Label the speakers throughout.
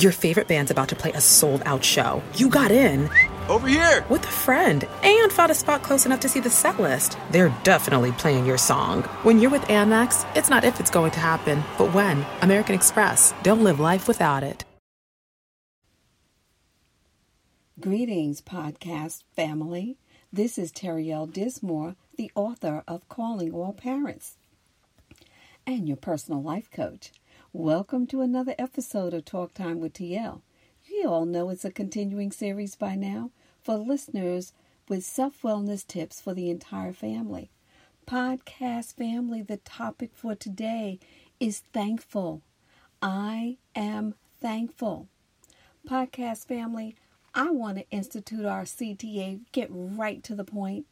Speaker 1: Your favorite band's about to play a sold out show. You got in.
Speaker 2: Over here!
Speaker 1: With a friend and found a spot close enough to see the set list. They're definitely playing your song. When you're with Amex, it's not if it's going to happen, but when. American Express. Don't live life without it.
Speaker 3: Greetings, podcast family. This is Terrielle Dismore, the author of Calling All Parents and your personal life coach. Welcome to another episode of Talk Time with TL. You all know it's a continuing series by now for listeners with self wellness tips for the entire family. Podcast family, the topic for today is thankful. I am thankful. Podcast family, I want to institute our CTA, get right to the point.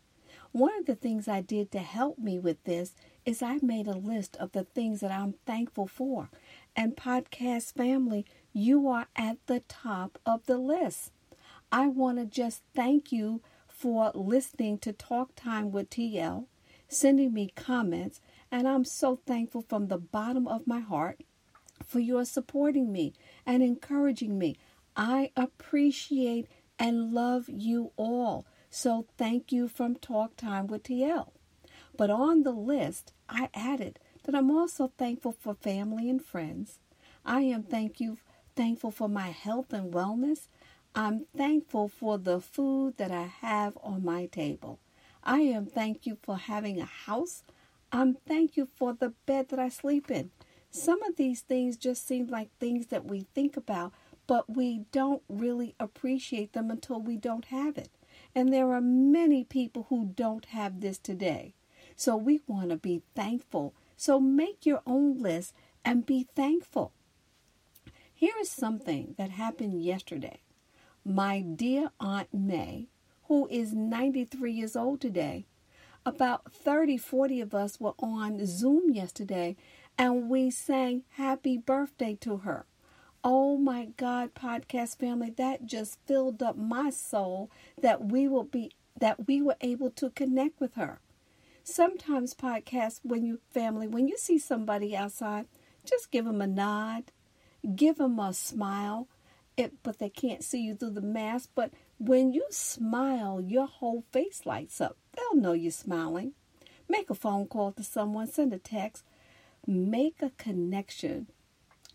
Speaker 3: One of the things I did to help me with this is I made a list of the things that I'm thankful for. And podcast family, you are at the top of the list. I want to just thank you for listening to Talk Time with TL, sending me comments, and I'm so thankful from the bottom of my heart for your supporting me and encouraging me. I appreciate and love you all. So thank you from Talk Time with TL. But on the list, I added that I'm also thankful for family and friends. I am thank you thankful for my health and wellness. I'm thankful for the food that I have on my table. I am thank you for having a house. I'm thank you for the bed that I sleep in. Some of these things just seem like things that we think about, but we don't really appreciate them until we don't have it. And there are many people who don't have this today. So we want to be thankful. So make your own list and be thankful. Here is something that happened yesterday. My dear Aunt May, who is 93 years old today, about 30, 40 of us were on Zoom yesterday and we sang happy birthday to her. Oh my God, podcast family, that just filled up my soul that we will be that we were able to connect with her. Sometimes podcast when you family, when you see somebody outside, just give them a nod, give them a smile. It, but they can't see you through the mask. But when you smile, your whole face lights up. They'll know you're smiling. Make a phone call to someone, send a text, make a connection,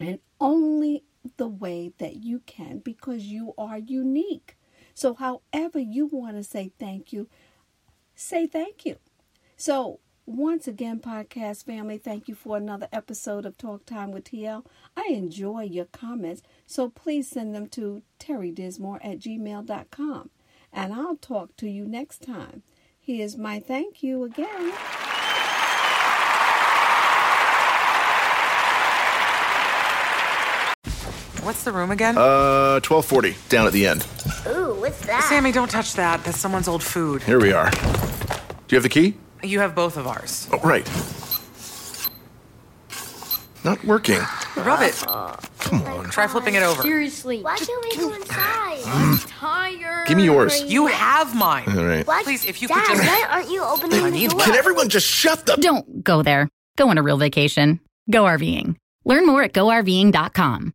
Speaker 3: and only the way that you can because you are unique. So, however you want to say thank you, say thank you. So, once again, podcast family, thank you for another episode of Talk Time with TL. I enjoy your comments, so please send them to terrydismore at gmail.com. And I'll talk to you next time. Here's my thank you again.
Speaker 4: What's the room again?
Speaker 5: Uh, 1240, down at the end.
Speaker 6: Ooh, what's that?
Speaker 4: Sammy, don't touch that. That's someone's old food.
Speaker 5: Here we are. Do you have the key?
Speaker 4: You have both of ours.
Speaker 5: Oh, right. Not working.
Speaker 4: Rub it.
Speaker 5: Come on.
Speaker 4: Try flipping it over.
Speaker 6: Seriously. Why can't we go inside? I'm tired.
Speaker 5: Give me yours.
Speaker 4: You have mine.
Speaker 5: All right.
Speaker 6: What?
Speaker 4: Please, if you
Speaker 6: Dad,
Speaker 4: could just.
Speaker 6: why aren't you opening the door?
Speaker 5: Can everyone just shut the.
Speaker 7: Don't go there. Go on a real vacation. Go RVing. Learn more at GoRVing.com.